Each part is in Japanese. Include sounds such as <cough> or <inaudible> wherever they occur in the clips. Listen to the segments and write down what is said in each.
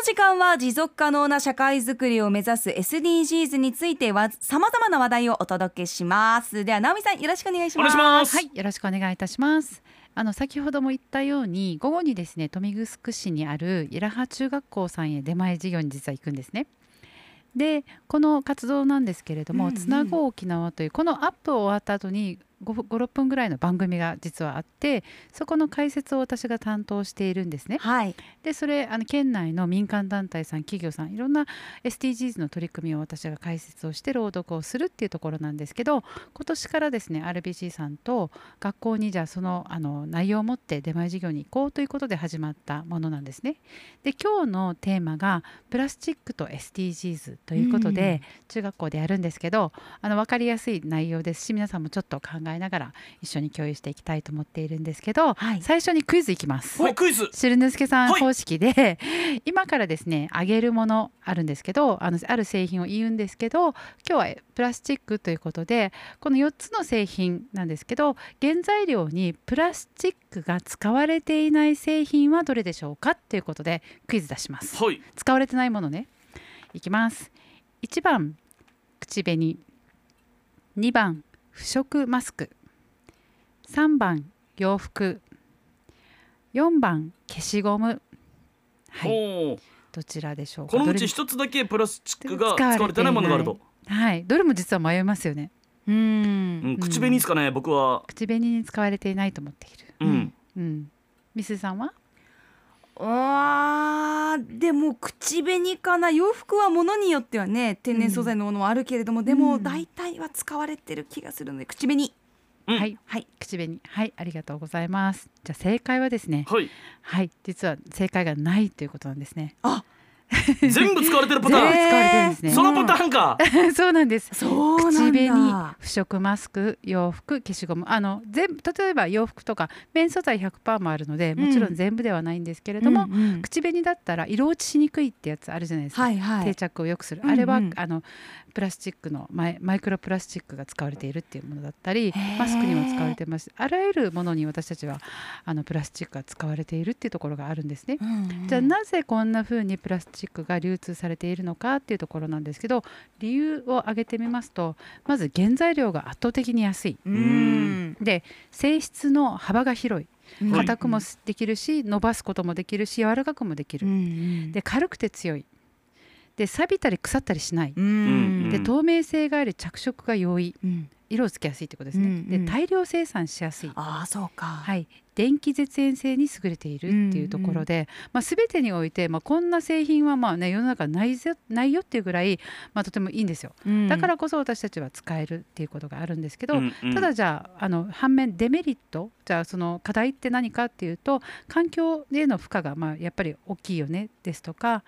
の時間は持続可能な社会づくりを目指す SDGs についてはさまざまな話題をお届けします。では直美さんよろしくお願いします。はいよろしくお願いいたします。あの先ほども言ったように午後にですね豊見城市にある伊良波中学校さんへ出前授業に実は行くんですね。でこの活動なんですけれども、うんうん、つなごう沖縄というこのアップ終わった後に56分ぐらいの番組が実はあってそこの解説を私が担当しているんですね。はい、でそれあの県内の民間団体さん企業さんいろんな SDGs の取り組みを私が解説をして朗読をするっていうところなんですけど今年からですね RBC さんと学校にじゃあそのあの内容を持って出前授業に行こうということで始まったものなんですね。で今日のテーマがプラスチックと SDGs ということで、中学校でやるんですけどあの分かりやすい内容ですし皆さんもちょっと考ええながら一緒に共有していきたいと思っているんですけど、はい、最初にクイズいきます。はい、クイズ。しるぬすけさん方式で、はい、今からですねあげるものあるんですけどあのある製品を言うんですけど今日はプラスチックということでこの4つの製品なんですけど原材料にプラスチックが使われていない製品はどれでしょうかということでクイズ出します。はい、使われてないものね。いきます。1番口紅。2番不織マスク。3番洋服。4番消しゴム。はい。どちらでしょうこのうち一つだけプラスチックが使われてない。ものがあると。はい。どれも実は迷いますよね。うん、口紅ですかね、僕は。口紅に使われていないと思っている。うん、うん、ミスさんは？あでも口紅かな。洋服はものによってはね天然素材のものはあるけれども、うん、でも大体は使われてる気がするので口紅、うん、はい、はい、口紅。はいありがとうございます。じゃあ正解はですね。はい、はい、実は正解がないということなんですね。あ <laughs> 全部使われてるパターン、使われてるんですね。そのパターンか。<laughs> そうなんです。そう口紅不織マスク洋服消しゴム。あの全例えば洋服とか綿素材100%もあるのでもちろん全部ではないんですけれども、うんうん、口紅だったら色落ちしにくいってやつあるじゃないですか、はいはい、定着を良くする、あれは、うんうん、あのプラスチックのマイマイクロプラスチックが使われているっていうものだったりマスクにも使われてます。あらゆるものに私たちはあのプラスチックが使われているっていうところがあるんですね、うんうん、じゃあなぜこんな風にプラスチックが流通されているのかっていうところなんですけど理由を挙げてみますとまず原材料が圧倒的に安い。で性質の幅が広い。硬くもできるし伸ばすこともできるし柔らかくもできる、で軽くて強い。で錆びたり腐ったりしない、で透明性があり着色が容易、色をつけやすいってことですね、うんうん、で大量生産しやすい。あそうか、はい、電気絶縁性に優れているっていうところで、うんうん、まあ、全てにおいて、まあ、こんな製品はまあ、ね、世の中ないぜないよっていうぐらい、まあ、とてもいいんですよ、うん、だからこそ私たちは使えるっていうことがあるんですけど、うんうん、ただじゃああの反面デメリットじゃあその課題って何かっていうと環境への負荷がまあやっぱり大きいよねですとか、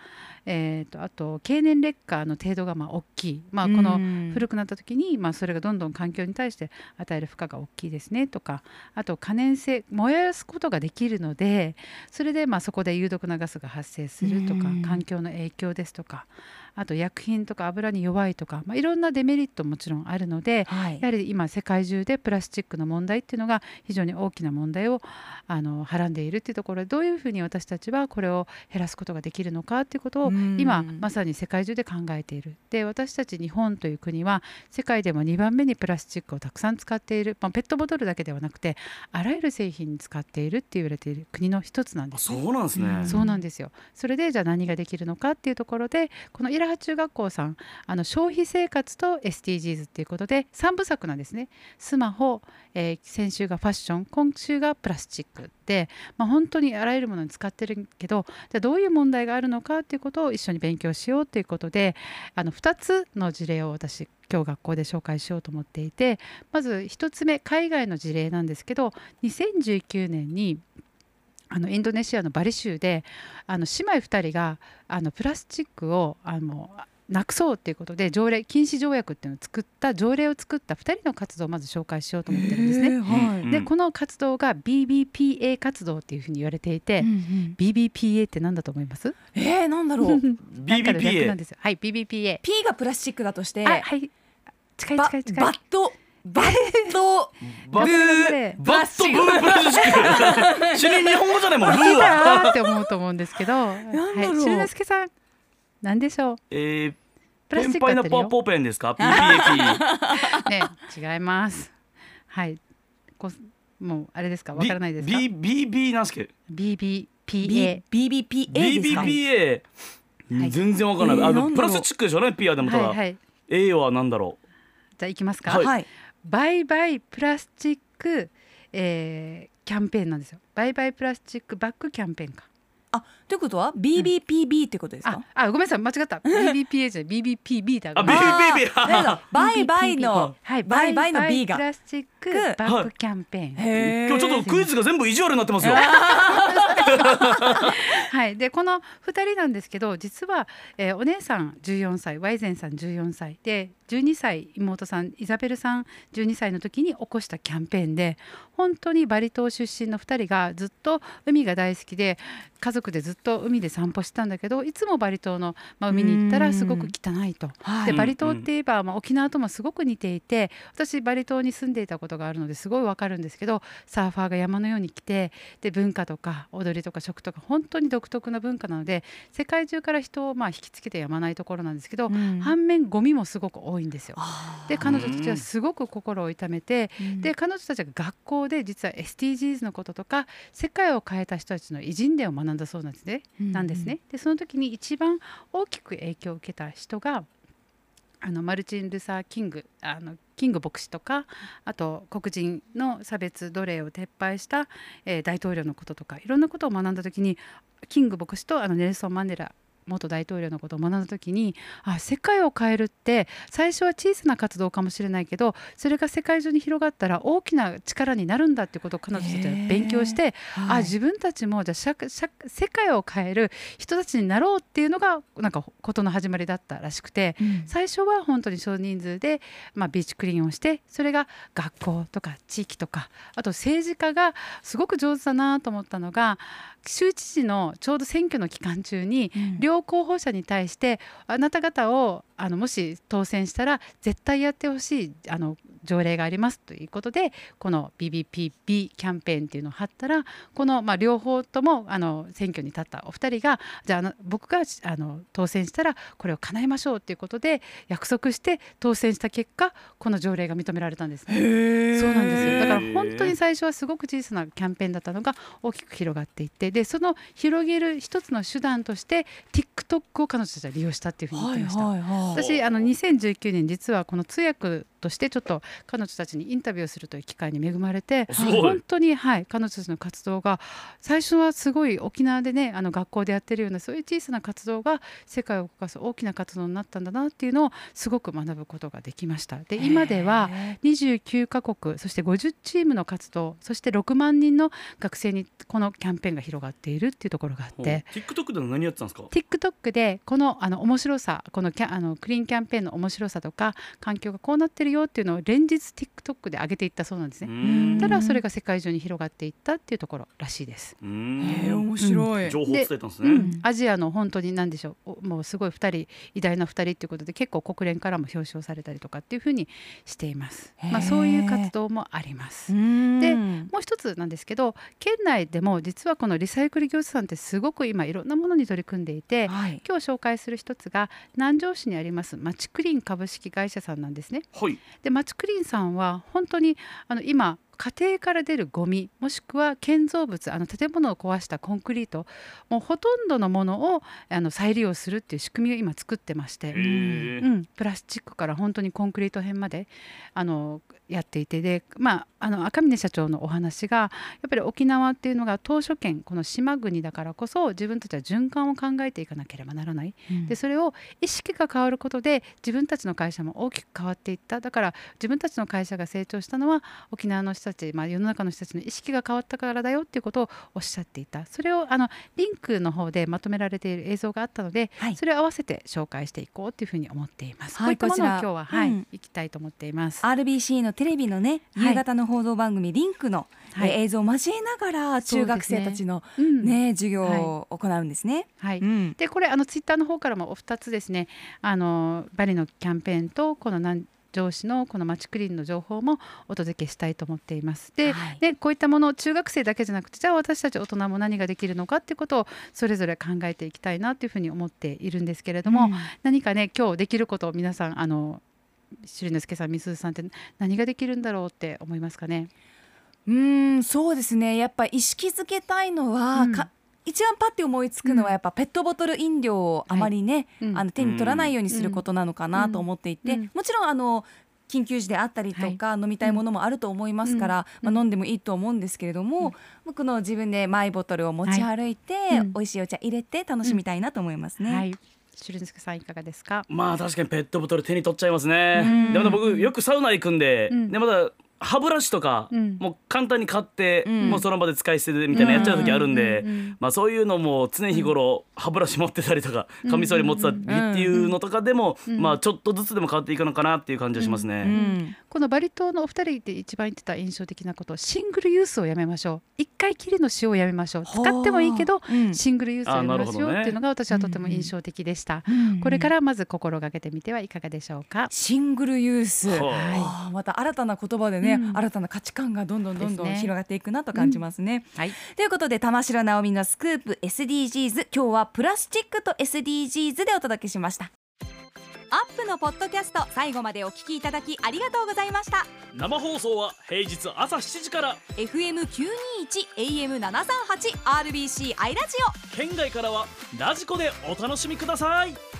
えーと、あと経年劣化の程度がまあ大きい、まあ、この古くなった時に、まあ、それがどんどん環境に対して与える負荷が大きいですねとかあと可燃性燃やすことができるのでそれでまあそこで有毒なガスが発生するとか環境の影響ですとかあと薬品とか油に弱いとか、まあ、いろんなデメリットももちろんあるので、はい、やはり今世界中でプラスチックの問題っていうのが非常に大きな問題をあのはらんでいるっていうところでどういうふうに私たちはこれを減らすことができるのかっていうことを今まさに世界中で考えている。で私たち日本という国は世界でも2番目にプラスチックをたくさん使っている、まあ、ペットボトルだけではなくてあらゆる製品に使っているって言われている国の一つなんです、ね、そうなんですね、そうなんですよ。それでじゃあ何ができるのかっていうところでこのイラハ中学校さんあの消費生活と SDGs っていうことで3部作なんですね。スマホ、えー、先週がファッション今週がプラスチックで、まあ、本当にあらゆるものに使ってるけどじゃどういう問題があるのかっていうことを一緒に勉強しようということであの2つの事例を私今日学校で紹介しようと思っていてまず1つ目海外の事例なんですけど2019年にあのインドネシアのバリ州であの姉妹2人があのプラスチックをあのなくそうっていうことで条例禁止条約っていうのを作った条例を作った2人の活動をまず紹介しようと思ってるんですね。はい、でこの活動が BBPA 活動っていうふうに言われていて、うんうん、BBPA って何だと思います？えー、なんだろう。<laughs> BBPA なんですよ。はい BBPA P がプラスチックだとしてはい。近い近い近い。バットバットバブーバットブー。プラスチック主任日本語じゃないもんブー来はたって思うと思うんですけど、はい、だろう。中之助さん、なんでしょう？えープラスチッペンパイナクだったりよ。パーポーペンですか PPAP <laughs> ね、違います。はい、こもうあれですか、わからないですか？B B B なんすけ？B B P B A。BBPA ですか？BBPA はい。全然わからない。あのプラスチックでしょ？うね P はでもただ。A はなんだろじゃあ行きますか。はい。はいバイバイプラスチック、えー、キャンペーンなんですよ。バイバイプラスチックバッグキャンペーンか。あということは BBPB ってことですあか、あ、ごめんなさい、間違った。<laughs> BBPA じゃない。BBPB だ。<laughs> あ BBPB バイバイのはい、バイバイの B がプラスチックくバッグキャンペーン。へー。今日ちょっとクイズが全部意地悪になってますよ。<laughs> はい、でこの2人なんですけど実は、えーお姉さん14歳ワイゼンさん14歳で12歳妹さんイザベルさん12歳の時に起こしたキャンペーンで本当にバリ島出身の2人がずっと海が大好きで家族でずっと海で散歩してたんだけどいつもバリ島の、まあ、海に行ったらすごく汚いと。はい。でバリ島って言えば、まあ、沖縄ともすごく似ていて私バリ島に住んでいたことがあるのですごいわかるんですけどサーファーが山のように来てで文化とか踊りとか食とか本当に独特な文化なので世界中から人をまあ引きつけてやまないところなんですけど、うん。反面ゴミもすごく多いんですよ。で彼女たちはすごく心を痛めて、うんで彼女たちが学校で実は SDGs のこととか世界を変えた人たちの偉人伝を学んだそうなんですね。なんですね。でその時に一番大きく影響を受けた人があのマルチン・ルサー・キングあのキング牧師とかあと黒人の差別奴隷を撤廃した、えー大統領のこととかいろんなことを学んだ時にキング牧師とあのネルソン・マンデラ元大統領のことを学んだ時にあ世界を変えるって最初は小さな活動かもしれないけどそれが世界中に広がったら大きな力になるんだってことを彼女たちは勉強してあはい。自分たちもじゃあ世界を変える人たちになろうっていうのがなんかことの始まりだったらしくてうん。最初は本当に少人数で、まあ、ビーチクリーンをしてそれが学校とか地域とかあと政治家がすごく上手だなと思ったのが州知事のちょうど選挙の期間中にうん。両候補者に対してあなた方をあのもし当選したら絶対やってほしいあの条例がありますということでこの BBPB キャンペーンっていうのを貼ったらこの、まあ、両方ともあの選挙に立ったお二人がじゃあ僕があの当選したらこれを叶えましょうということで約束して当選した結果この条例が認められたんですね。そうなんですよだから本当に最初はすごく小さなキャンペーンだったのが大きく広がっていってでその広げる一つの手段として TikTok を彼女たちは利用したっていうふうに言ってました。はいはいはい私あの2019年実はこの通訳としてちょっと彼女たちにインタビューをするという機会に恵まれて本当に、はい、彼女たちの活動が最初はすごい沖縄でねあの学校でやってるようなそういう小さな活動が世界を動かす大きな活動になったんだなっていうのをすごく学ぶことができました。で今ではへ29カ国そして50チームの活動そして6万人の学生にこのキャンペーンが広がっているっていうところがあって。TikTok での何やってたんですか？TikTok でこのあの面白さこのキャあのクリーンキャンペーンの面白さとか環境がこうなってるよっていうのを連日 TikTok で上げていったそうなんですうね。ん。ただそれが世界中に広がっていったっていうところらしいです。へー面白い。情報を伝えたんですね。うん、アジアの本当に何でしょうおもうすごい2人偉大な2人っていうことで結構国連からも表彰されたりとかっていうふうにしています。まあ、そういう活動もあります。うん。でもう一つなんですけど県内でも実はこのリサイクル業者さんってすごく今いろんなものに取り組んでいてはい今日紹介する一つが南城市にありますマチクリーン株式会社さんなんですね。はいでマチクリーンさんは本当にあの今家庭から出るゴミもしくは建造物あの建物を壊したコンクリートもうほとんどのものをあの再利用するっていう仕組みを今作ってまして。うん、プラスチックから本当にコンクリート片まであのやっていてで、まあ、あの赤嶺社長のお話がやっぱり沖縄っていうのが島しょ県この島国だからこそ自分たちは循環を考えていかなければならない、うん。でそれを意識が変わることで自分たちの会社も大きく変わっていった。だから自分たちの会社が成長したのは沖縄の人たち、まあ、世の中の人たちの意識が変わったからだよっていうことをおっしゃっていた。それをあのリンクの方でまとめられている映像があったので、はい。それを合わせて紹介していこうというふうに思っています。はいこういったものをこちら。今日は、はいうん。いきたいと思っています。RBC のテレビのねはい。夕方の報道番組リンクの、はい。えー映像を交えながら中学生たちのうん。ね授業を行うんですね。はい、うん。でこれあのツイッターの方からもお二つですねあのバリのキャンペーンとこのなん上司のこのマチクリーンの情報もお届けしたいと思っています。で,、はいでこういったもの中学生だけじゃなくてじゃあ私たち大人も何ができるのかっていうことをそれぞれ考えていきたいなというふうに思っているんですけれども、うん何かね今日できることを皆さんあの朱里之助さんみすずさんって何ができるんだろうって思いますかね？うーんそうですねやっぱ意識づけたいのは、うんか一番パッて思いつくのはうん。やっぱペットボトル飲料をあまりね、うん。あの手に取らないようにすることなのかなと思っていて、うん。もちろんあの緊急時であったりとか、飲みたいものもあると思いますから、うん。まあ、飲んでもいいと思うんですけれども、僕の自分でマイボトルを持ち歩いて、はいうん。美味しいお茶入れて楽しみたいなと思いますね。はい、朱里之助さんいかがですか？まあ確かにペットボトル手に取っちゃいますね。うん。でもね僕よくサウナ行くんで、うん。でまだ歯ブラシとか、うん。もう簡単に買って、うん。もうその場で使い捨てでみたいなやっちゃう時あるんで、うんうんうんまあそういうのも常日頃、歯ブラシ持ってたりとかカミソリ持ってたりっていうのとかでも、うんまあちょっとずつでも変わっていくのかなっていう感じがしますね。うんこのバリ島のお二人で一番言ってた印象的なことシングルユースをやめましょう。一回きりの塩をやめましょう。使ってもいいけどうん。シングルユースをやめましょうあなるほどねっていうのが私はとても印象的でした、うん。これからまず心がけてみてはいかがでしょうか、シングルユース、はあーまた新たな言葉でね、うん。新たな価値観がどんどんどんどん広がっていくなと感じますね。はい。ということで玉城直美のスクープ SDGs 今日はプラスチックと SDGs でお届けしました。アップのポッドキャスト最後までお聞きいただきありがとうございました。生放送は平日朝7時から。FM921 AM738 RBC アイラジオ。県外からはラジコでお楽しみください